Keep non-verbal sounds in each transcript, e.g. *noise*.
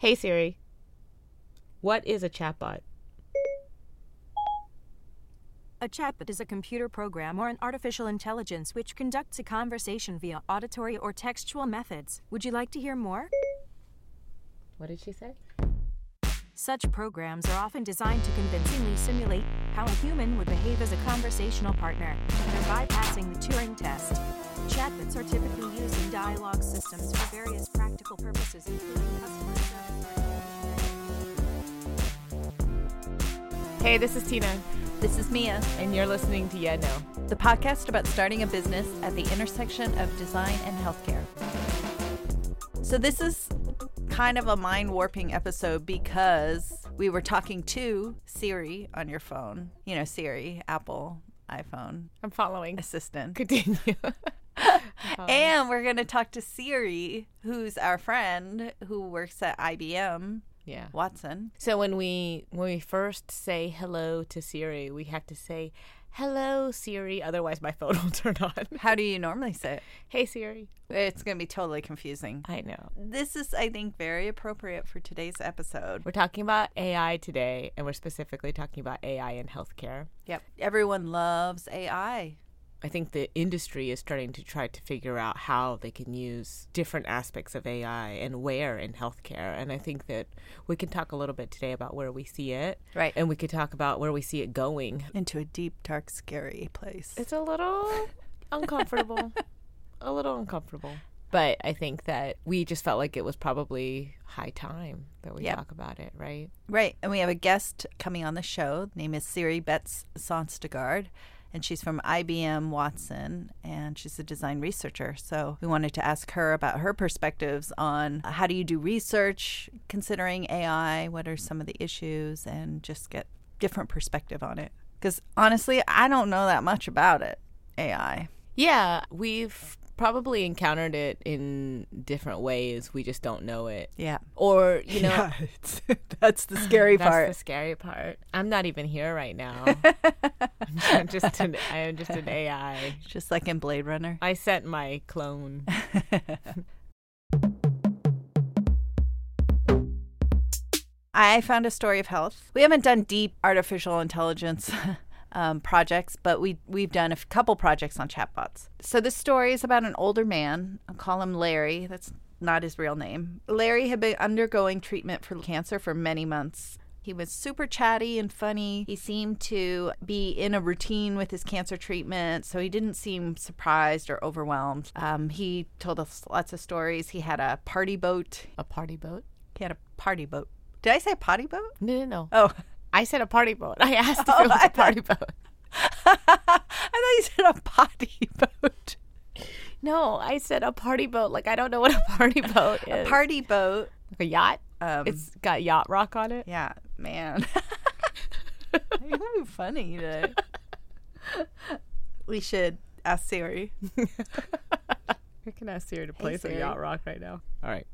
Hey Siri. What is a chatbot? A chatbot is a computer program or an artificial intelligence which conducts a conversation via auditory or textual methods. Would you like to hear more? What did she say? Such programs are often designed to convincingly simulate how a human would behave as a conversational partner, they're bypassing the Turing test. Chatbots are typically used in dialogue systems for various practical purposes, including customer service. Hey, this is Tina, This is Mia, and you're listening to Yeah No. the podcast about starting a business at the intersection of design and healthcare. So, this is kind of a mind warping episode because we were talking to Siri on your phone. You know, Siri, Apple, iPhone I'm following. assistant. Continue. *laughs* And we're going to talk to Siri, who's our friend who works at IBM, yeah. Watson. So when we when we first say hello to Siri, we have to say hello Siri, otherwise my phone *laughs* will turn on. How do you normally say it? hey Siri. It's going to be totally confusing. I know. This is, I think, very appropriate for today's episode. We're talking about AI today, and we're specifically talking about AI in healthcare. Yep. Everyone loves AI. I think the industry is starting to try to figure out how they can use different aspects of AI and where in healthcare. And I think that we can talk a little bit today about where we see it. Right. And we could talk about where we see it going. Into a deep, dark, scary place. It's a little *laughs* uncomfortable. a little uncomfortable. But I think that we just felt like it was probably high time that we Yep. talk about it, right? right. And we have a guest coming on the show. Name is Siri Betts Sonstegard. And she's from IBM Watson, and she's a design researcher. So we wanted to ask her about her perspectives on how do you do research considering AI? What are some of the issues? And just get different perspective on it. Because honestly, I don't know that much about it, AI. Yeah, we've probably encountered it in different ways. We just don't know it. Yeah. Or, you know, it's, *laughs* that's the scary That's part. the scary part. I'm not even here right now. *laughs* I'm just an, I'm just an AI. Just like in Blade Runner. I sent my clone. *laughs* I found a story of health. We haven't done deep artificial intelligence um, projects, but we we've done a f- couple projects on chatbots. So this story is about an older man. I'll call him Larry. That's not his real name. Larry had been undergoing treatment for cancer for many months. He was super chatty and funny. He seemed to be in a routine with his cancer treatment, so he didn't seem surprised or overwhelmed. Um, he told us lots of stories. He had a party boat. A party boat? He had a party boat. Did I say potty boat? No, no, no. Oh, I said a party boat. *laughs* I asked if Oh, it was I a party boat. *laughs* I thought you said a potty *laughs* boat. No, I said a party boat. Like I don't know what a party boat is. A party boat. like a yacht. Um, It's got yacht rock on it. yeah, man. You're funny today. we should ask Siri. I can ask Siri to play some Siri. yacht rock right now. All right.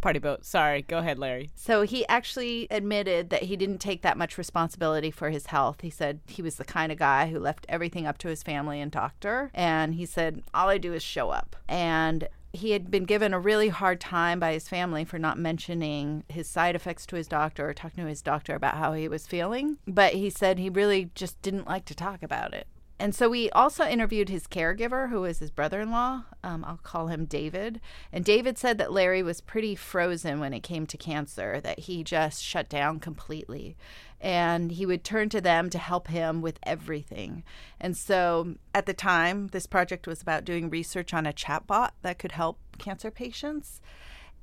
Party boat. Sorry. Go ahead, Larry. So he actually admitted that he didn't take that much responsibility for his health. He said he was the kind of guy who left everything up to his family and doctor. And he said, All I do is show up. And he had been given a really hard time by his family for not mentioning his side effects to his doctor or talking to his doctor about how he was feeling. But he said he really just didn't like to talk about it. And so we also interviewed his caregiver, who is his brother in law. Um, I'll call him David. And David said that Larry was pretty frozen when it came to cancer, that he just shut down completely. And he would turn to them to help him with everything. And so at the time, this project was about doing research on a chatbot that could help cancer patients.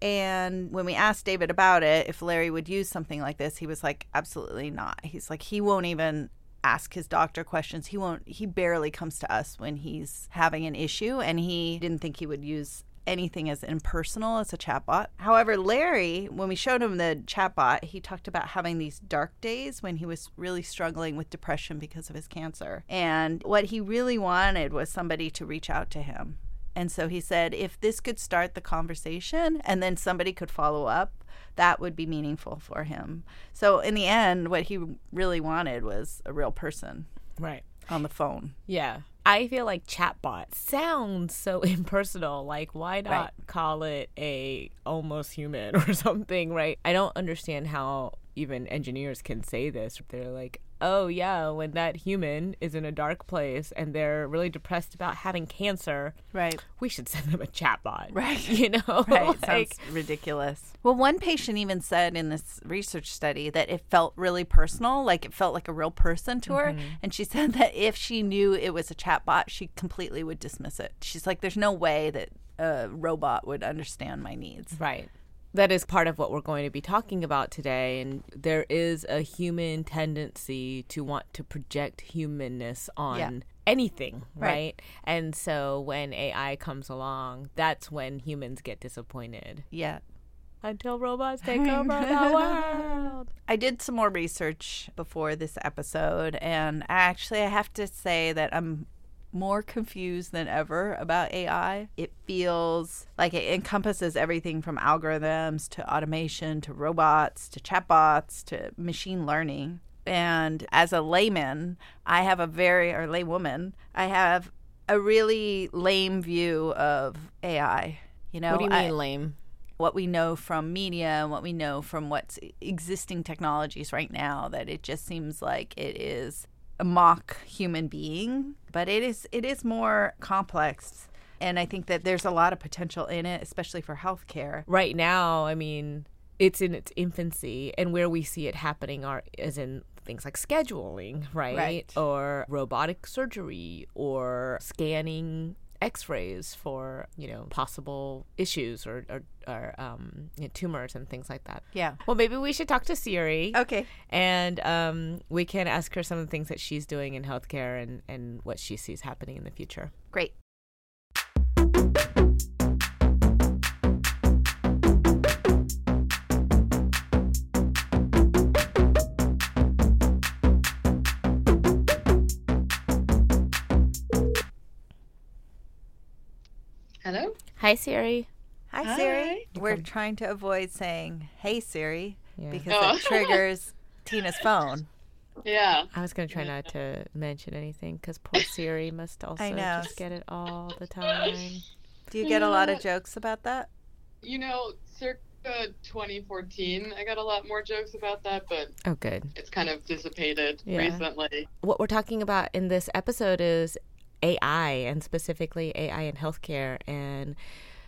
And when we asked David about it, if Larry would use something like this, he was like, absolutely not. He's like, he won't even ask his doctor questions. He won't, he barely comes to us when he's having an issue. And he didn't think he would use anything as impersonal as a chatbot. However, Larry, when we showed him the chatbot, he talked about having these dark days when he was really struggling with depression because of his cancer. And what he really wanted was somebody to reach out to him. And so he said, if this could start the conversation and then somebody could follow up, that would be meaningful for him. So in the end, what he really wanted was a real person Right. on the phone. Yeah. I feel like chatbot sounds so *laughs* impersonal. Like, why not Right. call it a almost human *laughs* or something, right? I don't understand how even engineers can say this. They're like, oh yeah, when that human is in a dark place and they're really depressed about having cancer, Right. we should send them a chatbot. *laughs* Right. You know, *laughs* Right. It like, sounds ridiculous. Well, one patient even said in this research study that it felt really personal, like it felt like a real person to her. Mm-hmm. And she *laughs* said that if she knew it was a chatbot, she completely would dismiss it. She's like, there's no way that a robot would understand my needs. Right. That is part of what we're going to be talking about today. And there is a human tendency to want to project humanness on Yeah. anything, right? Right. And so when AI comes along, that's when humans get disappointed. Yeah. Until robots take *laughs* over the world. I did some more research before this episode, and actually, I have to say that I'm more confused than ever about AI. It feels like it encompasses everything from algorithms to automation to robots to chatbots to machine learning. And as a layman, I have a very, or laywoman, I have a really lame view of AI. You know, what do you I- mean, lame? what we know from media and what we know from what's existing technologies right now that it just seems like it is mock human being but it is it is more complex and i think that there's a lot of potential in it especially for healthcare Right now, I mean, it's in its infancy, and where we see it happening are is in things like scheduling, right? Right. Or robotic surgery, or scanning X-rays for you know possible issues or or, or um, you know, tumors and things like that. yeah Well, maybe we should talk to Siri. okay And um, we can ask her some of the things that she's doing in healthcare and, and what she sees happening in the future. great Hi, Siri. hi siri Hi. we're trying to avoid saying hey siri Yeah. because Oh. it *laughs* triggers tina's phone Yeah. I was going to try not to mention anything because poor *laughs* Siri must also know. just get it all the time. do you get a lot of jokes about that You know, circa 2014, I got a lot more jokes about that, but Oh, good. it's kind of dissipated Yeah. recently. What we're talking about in this episode is AI and specifically AI in healthcare. And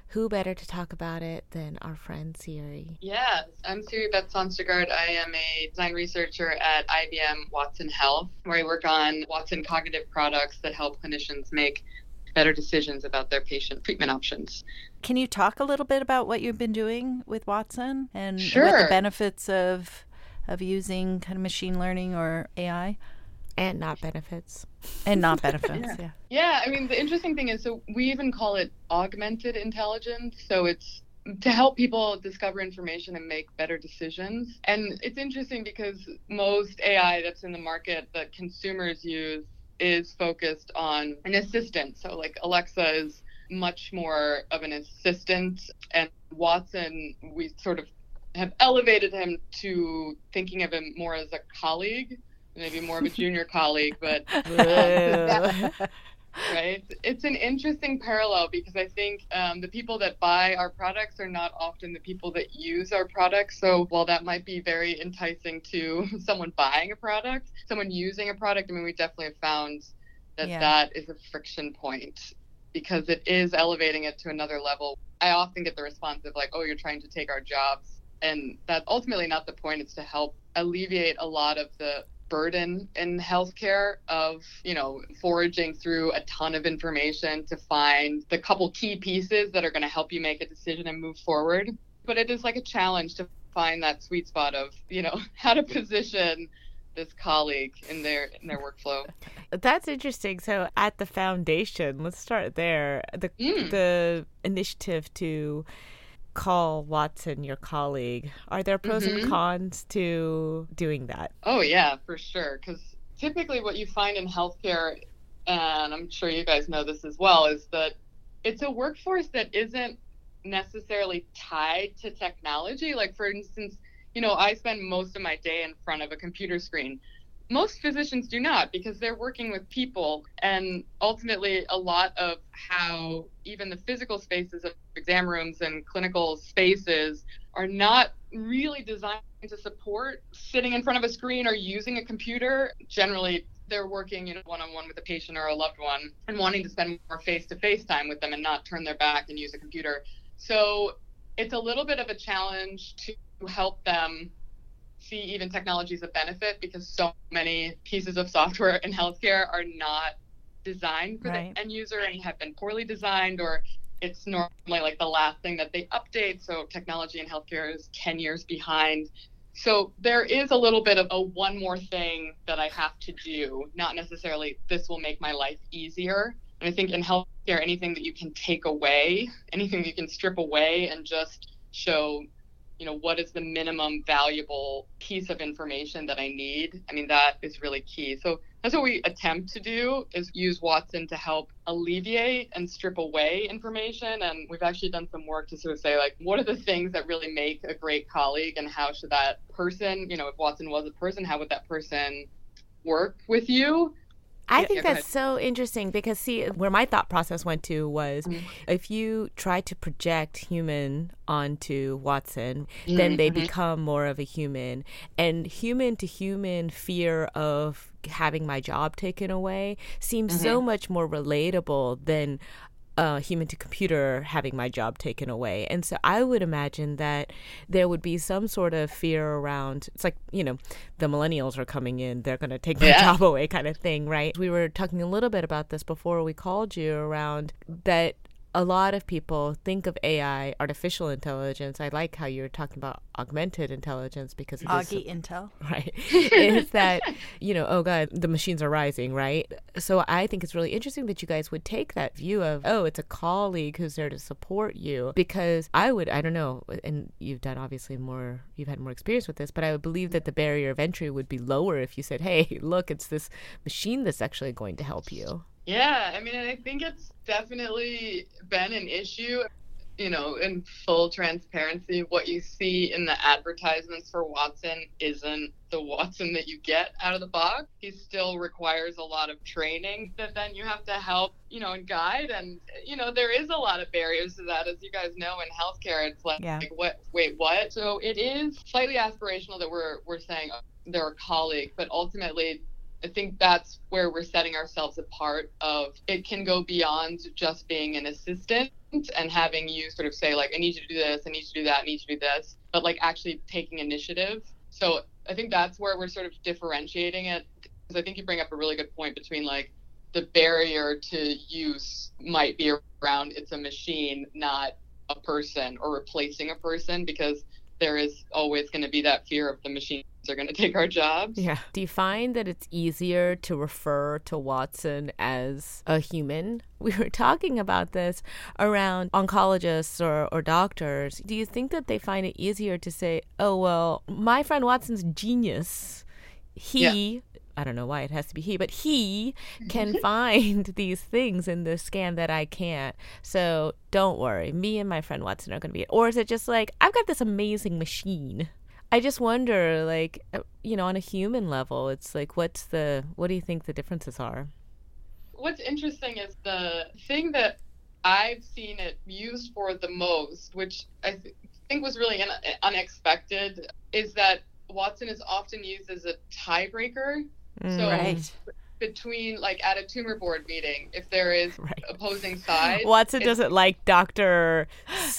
who better to talk about it than our friend Siri? Yes, I'm Siri Beth Sonstegard. I am a design researcher at IBM Watson Health, where I work on Watson cognitive products that help clinicians make better decisions about their patient treatment options. Can you talk a little bit about what you've been doing with Watson and what the benefits of of using kind of machine learning or AI And not benefits. and not *laughs* benefits? yeah. Yeah, I mean, the interesting thing is, so we even call it augmented intelligence. So it's to help people discover information and make better decisions. And it's interesting because most AI that's in the market that consumers use is focused on an assistant. So, like Alexa is much more of an assistant, and Watson, we sort of have elevated him to thinking of him more as a colleague, maybe more of a junior colleague, but *laughs* *laughs* right? It's an interesting parallel because I think um, the people that buy our products are not often the people that use our products. So while that might be very enticing to *laughs* someone buying a product, someone using a product, I mean, we definitely have found that Yeah. that is a friction point because it is elevating it to another level. I often get the response of like, "Oh, you're trying to take our jobs," and that's ultimately not the point. It's to help alleviate a lot of the burden in healthcare of you know foraging through a ton of information to find the couple key pieces that are going to help you make a decision and move forward but it is like a challenge to find that sweet spot of you know *laughs* how to position this colleague in their in their workflow That's interesting. So at the foundation, let's start there. The Mm. the initiative to call Watson your colleague. Are there pros and Mhm. cons to doing that? Oh yeah, for sure. Because typically, what you find in healthcare, and I'm sure you guys know this as well, is that it's a workforce that isn't necessarily tied to technology. Like for instance, you know, I spend most of my day in front of a computer screen. Most physicians do not because they're working with people and ultimately a lot of how even the physical spaces of exam rooms and clinical spaces are not really designed to support sitting in front of a screen or using a computer. Generally they're working you know one-on-one with a patient or a loved one and wanting to spend more face-to-face time with them and not turn their back and use a computer. So it's a little bit of a challenge to help them see even technology as a benefit because so many pieces of software in healthcare are not designed for Right. the end user and have been poorly designed or it's normally like the last thing that they update. So technology in healthcare is 10 years behind. So there is a little bit of a one more thing that i have to do not necessarily this will make my life easier. And i think in healthcare anything that you can take away anything you can strip away and just show you know what is the minimum valuable piece of information that i need? I mean that is really key. So that's what we attempt to do is use watson to help alleviate and strip away information. And we've actually done some work to sort of say like what are the things that really make a great colleague? And how should that person you know if watson was a person how would that person work with you I Yeah, think yeah, that's so interesting because see where my thought process went to was Mm-hmm. if you try to project human onto Watson, then they Mhm. become more of a human and human to human fear of having my job taken away seems so Mm-hmm. much more relatable than uh, human to computer having my job taken away. And so I would imagine that there would be some sort of fear around it's like, you know, the millennials are coming in, they're going to take my Yeah. *laughs* job away kind of thing, right? We were talking a little bit about this before we called you around that a lot of people think of AI, artificial intelligence. I like how you're talking about augmented intelligence because it is Augie Intel. *laughs* right is that you know oh god the machines are rising right so i think it's really interesting that you guys would take that view of oh it's a colleague who's there to support you because i would i don't know and you've done obviously more you've had more experience with this but i would believe that the barrier of entry would be lower if you said hey look it's this machine that's actually going to help you Yeah, I mean, I think it's definitely been an issue. You know, in full transparency, what you see in the advertisements for Watson isn't the *laughs* Watson that you get out of the box. He still requires a lot of training that then you have to help, you know, and guide. And, you know, there is a lot of barriers to that. As you guys know, in healthcare, it's like, Yeah. like what, wait, what? So it is slightly aspirational that we're, we're saying they're a colleague, but ultimately, I think that's where we're setting ourselves apart of it can go beyond just being an assistant and having you sort of say like I need you to do this, I need you to do that, I need you to do this, but like actually taking initiative. So I think that's where we're sort of differentiating it because I think you bring up a really good point between like the barrier to use might be around it's a machine, not a person or replacing a person because there is always going to be that fear of the machines are going *laughs* to take our jobs. yeah. Do you find that it's easier to refer to watson as a human? *laughs* We were talking about this around oncologists or, or doctors. Do you think that they find it easier to say oh well my friend watson's genius. He I don't know why it has to be he, but he *laughs* can find these things in the scan that I can't. So don't worry, me and my friend Watson are going to be. it. Or is it just like I've got this amazing machine? I just wonder, like, uh, you know, on a human level, it's like, what's the, what do you think the differences are? what's interesting is the thing that I've seen it used for the most, which I th- think was really un- unexpected, is that Watson is often used as a tiebreaker. Mm, So Right. between like at a tumor board meeting, if there is *laughs* Right. opposing sides, Watson doesn't like Dr.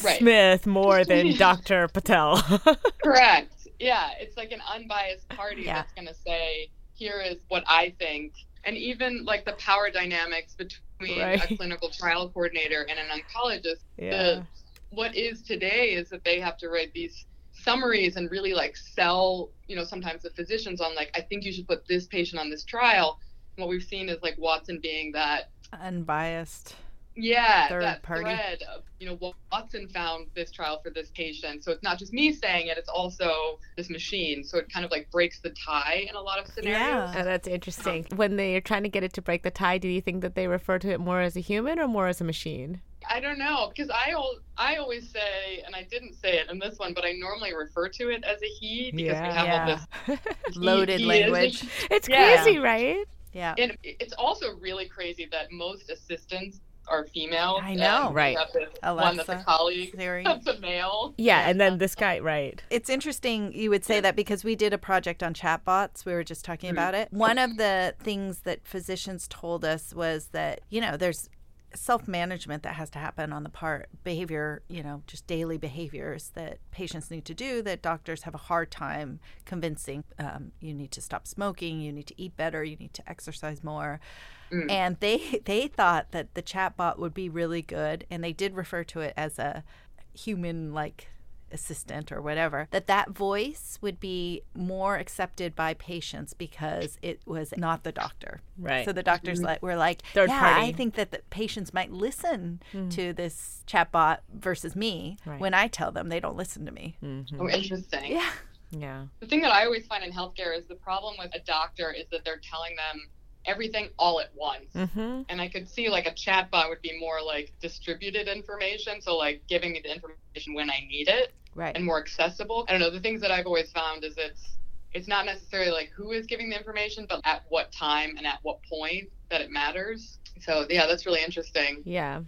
Right. Smith more *laughs* than Dr. Patel. *laughs* Correct. Yeah, it's like an unbiased party Yeah. that's going to say, here is what I think. And even like the power dynamics between Right. a clinical trial coordinator and an oncologist, yeah. the, what is today is that they have to write these summaries and really like sell, you know, sometimes the physicians on like, I think you should put this patient on this trial. And what we've seen is like Watson being that Unbiased. yeah, Third that party. thread of you know Watson found this trial for this patient, so it's not just me saying it; it's also this machine. So it kind of like breaks the tie in a lot of scenarios. Yeah. Oh, that's interesting. When they're trying to get it to break the tie, do you think that they refer to it more as a human or more as a machine? I don't know because I al- I always say, and I didn't say it in this one, but I normally refer to it as a he because we have all this *laughs* he- Loaded he is language. he. it's Yeah. crazy, right? Yeah. And it's also really crazy that most assistants are female. I know. and Right. have this one that's a colleague Siri. that's a male. Yeah, and then this guy, right? It's interesting you would say that because we did a project on chatbots. We were just talking Mm-hmm. about it. One of the things that physicians told us was that, you know, there's self management that has to happen on the part behavior, you know, just daily behaviors that patients need to do that doctors have a hard time convincing. Um, you need to stop smoking, you need to eat better, you need to exercise more. And they *laughs* they thought that the chatbot would be really good, and they did refer to it as a human like assistant or whatever that that voice would be more accepted by patients because it was not the doctor Right. so the doctors mm-hmm. like were like Third yeah party. i think that the patients might listen hmm. to this chatbot versus me Right. when i tell them they don't listen to me mm-hmm. Oh, interesting. yeah Yeah. The thing that I always find in healthcare is the problem with a doctor is that they're telling them everything all at once. Mm-hmm. And I could see like a chatbot would be more like distributed information, so like giving me the information when I need it right and more accessible. I don't know. The things that I've always found is it's it's not necessarily like who is giving the information, but at what time and at what point that it matters. So yeah, that's really interesting. Yeah.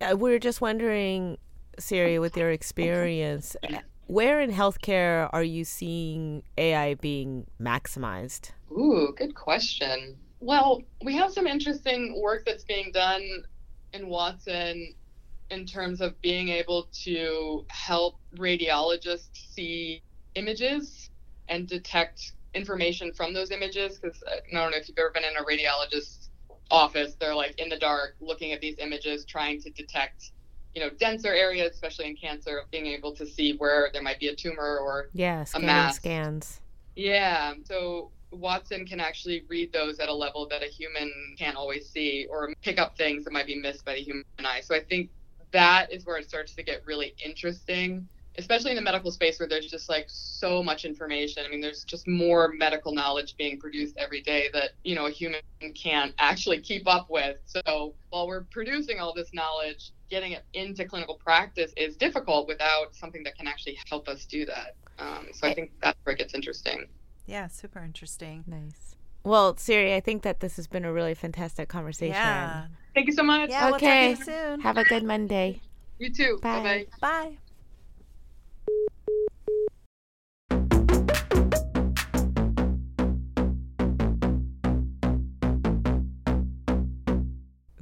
We were just wondering, Siri, with your experience, *laughs* where in healthcare are you seeing AI being maximized? Ooh, good question. Well, we have some interesting work that's being done in Watson in terms of being able to help radiologists see images and detect information from those images. Because uh, I don't know if you've ever been in a radiologist's office, they're like in the dark looking at these images, trying to detect, you know, denser areas, especially in cancer, of being able to see where there might be a tumor or Yeah, scanning mass. scans. yeah, so Watson can actually read those at a level that a human can't always see or pick up things that might be missed by the human eye. So I think that is where it starts to get really interesting, especially in the medical space where there's just like so much information. I mean, there's just more medical knowledge being produced every day that, you know, a human can't actually keep up with. So while we're producing all this knowledge, getting it into clinical practice is difficult without something that can actually help us do that. Um, so I think that's where it gets interesting. Yeah super interesting Nice. Well, Siri, I think that this has been a really fantastic conversation. yeah Thank you so much. yeah Okay. we'll talk to you soon Have a good Monday. You too. Bye. Bye bye. bye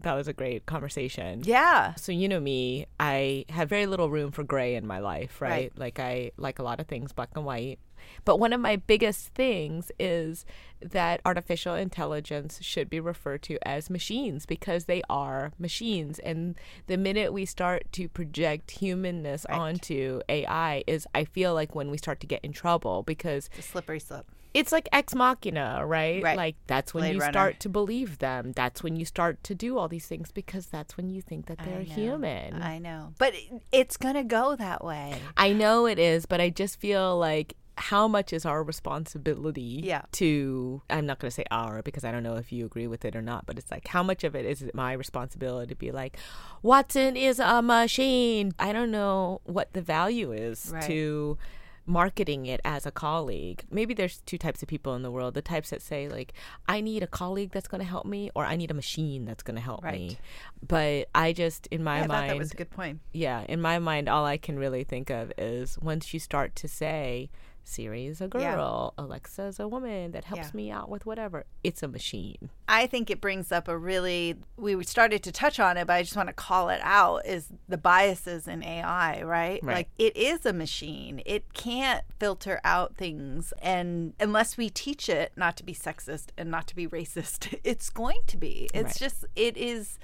That was a great conversation. yeah So you know me, I have very little room for gray in my life, right? Right. Like I like a lot of things black and white. But one of my biggest things is that artificial intelligence should be referred to as machines because they are machines. And the minute we start to project humanness Right. onto AI is I feel like when we start to get in trouble because the slippery slope it's like ex machina, right? Right. Like that's when Blade you Runner. start to believe them. That's when you start to do all these things because that's when you think that they're human. I know. But it's going to go that way. I know it is, but I just feel like how much is our responsibility Yeah. to I'm not going to say our because I don't know if you agree with it or not, but it's like how much of it is it my responsibility to be like Watson is a machine. I don't know what the value is Right. to marketing it as a colleague. Maybe there's two types of people in the world. The types that say like I need a colleague that's going to help me or I need a machine that's going to help me. But I just in my Yeah, mind that was a good point. yeah, in my mind, all I can really think of is once you start to say, Siri is a Yeah. girl, Alexa is a woman that helps Yeah. me out with whatever, it's a machine. I think it brings up a really we started to touch on it, but I just want to call it out is the biases in AI, right? Right. Like it is a machine. It can't filter out things and unless we teach it not to be sexist and not to be racist, *laughs* it's going to be. It's Right. just it is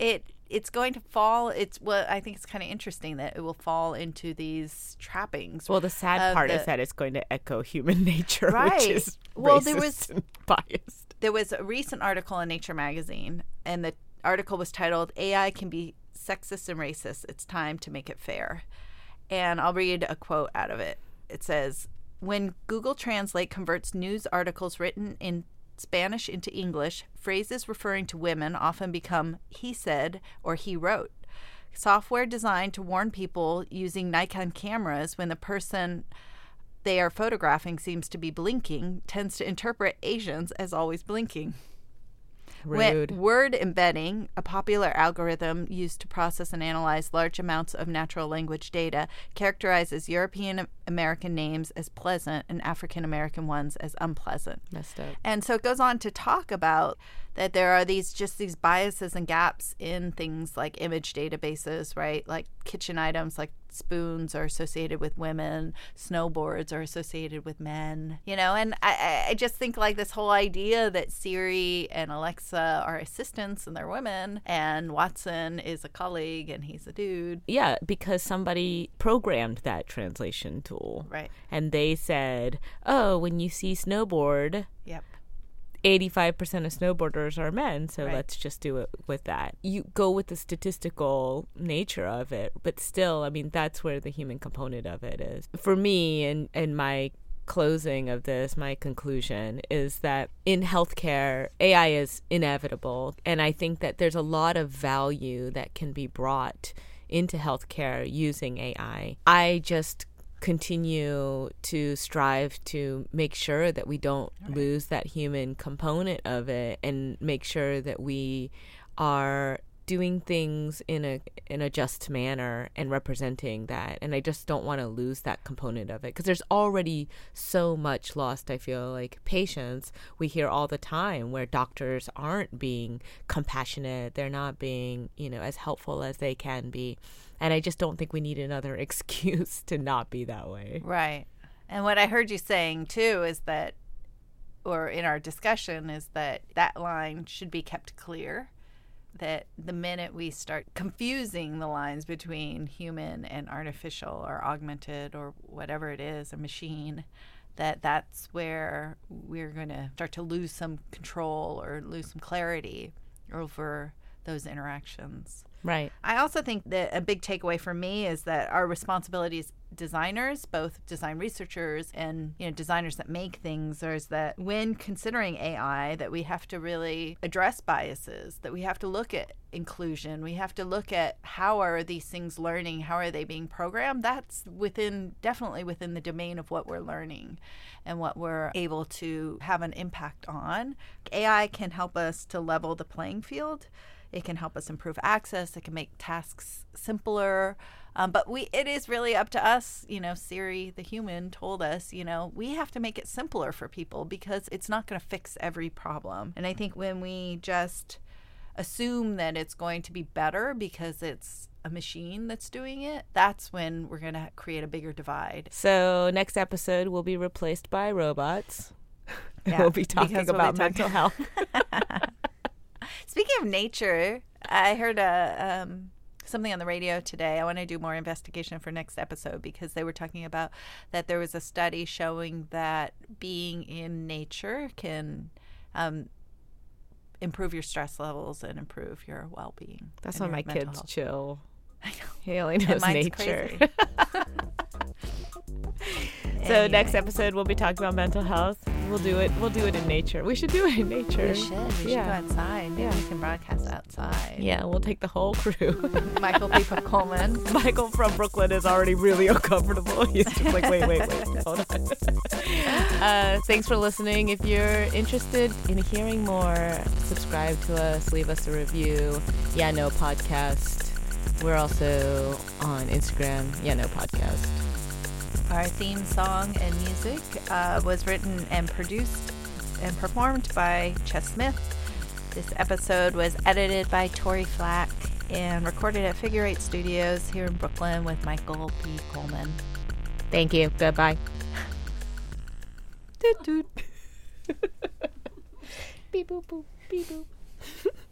it it's going to fall it's what I think it's kind of interesting that it will fall into these trappings. Well, the sad part the- is that it's going to echo human *laughs* nature, Right. which is Well, there was- biased. there was a recent article in Nature magazine, and the article was titled AI Can Be Sexist and Racist. It's Time to Make It Fair. And I'll read a quote out of it. It says When Google Translate converts news articles written in Spanish into English, phrases referring to women often become he said or he wrote. software designed to warn people using Nikon cameras when the person they are photographing seems to be blinking tends to interpret Asians as always blinking. Rude. word embedding, a popular algorithm used to process and analyze large amounts of natural language data, characterizes European American names as pleasant and African American ones as unpleasant. Messed up. And so it goes on to talk about that there are these just these biases and gaps in things like image databases, right? Like kitchen items like spoons are associated with women, snowboards are associated with men, you know. And I, I- just think like this whole idea that Siri and Alexa are assistants and they're women, and Watson is a colleague and he's a dude, Yeah, because somebody programmed that translation tool. right? And they said, oh, when you see snowboard, Yep. 85% of snowboarders are men, so Right. let's just do it with that. You go with the statistical nature of it, but still, I mean, that's where the human component of it is. For me, and, and my closing of this, my conclusion is that in healthcare, AI is inevitable. And I think that there's a lot of value that can be brought into healthcare using AI. I just continue to strive to make sure that we don't lose that human component of it and make sure that we are doing things in a in a just manner and representing that. And I just don't want to lose that component of it because there's already so much lost I feel like patients we hear all the time where doctors aren't being compassionate. They're not being you know as helpful as they can be and I just don't think we need another *laughs* excuse to not be that way Right. And what I heard you saying too is that, or in our discussion, is that that line should be kept clear. That the minute we start confusing the lines between human and artificial or augmented or whatever it is, a machine, that that's where we're going to start to lose some control or lose some clarity over those interactions. Right I also think that a big takeaway for me is that our responsibilities designers, both design researchers and you know designers that make things, is that when considering AI, that we have to really address biases, that we have to look at inclusion, we have to look at how are these things learning, how are they being programmed. That's within definitely within the domain of what we're learning and what we're able to have an impact on. AI can help us to level the playing field. It can help us improve access. It can make tasks simpler. Um, but we, it is really up to us. You know, Siri, the human, told us, you know, we have to make it simpler for people because it's not going to fix every problem. And I think when we just assume that it's going to be better because it's a machine that's doing it, that's when we're going to create a bigger divide. so next episode will be replaced by robots Yeah, *laughs* we'll be talking because we'll be about talking- mental *laughs* health *laughs* Speaking of nature, I heard a um, something on the radio today. I want to do more investigation for next episode because they were talking about that there was a study showing that being in nature can um, improve your stress levels and improve your well being. that's when my kids chill I know. Haley And knows nature. *laughs* So next episode we'll be talking about mental health. We'll do it. We'll do it in nature. We should do it in nature. We should. We Yeah. should go outside. Maybe Yeah. we can broadcast outside. Yeah, we'll take the whole crew. *laughs* Michael P. Coleman. *laughs* Michael from Brooklyn is already really uncomfortable. He's just like, wait, wait, wait, hold on. uh, thanks for listening. If you're interested in hearing more, subscribe to us, leave us a review. Yeah, no podcast. We're also on Instagram. Yeah, no podcast. Our theme song and music uh, was written and produced and performed by Chess Smith. This episode was edited by Tori Flack and recorded at Figure Eight Studios here in Brooklyn with Michael P. Coleman. Thank you. Goodbye. Toot toot. *laughs* Beep boop boop. Beep boop. *laughs*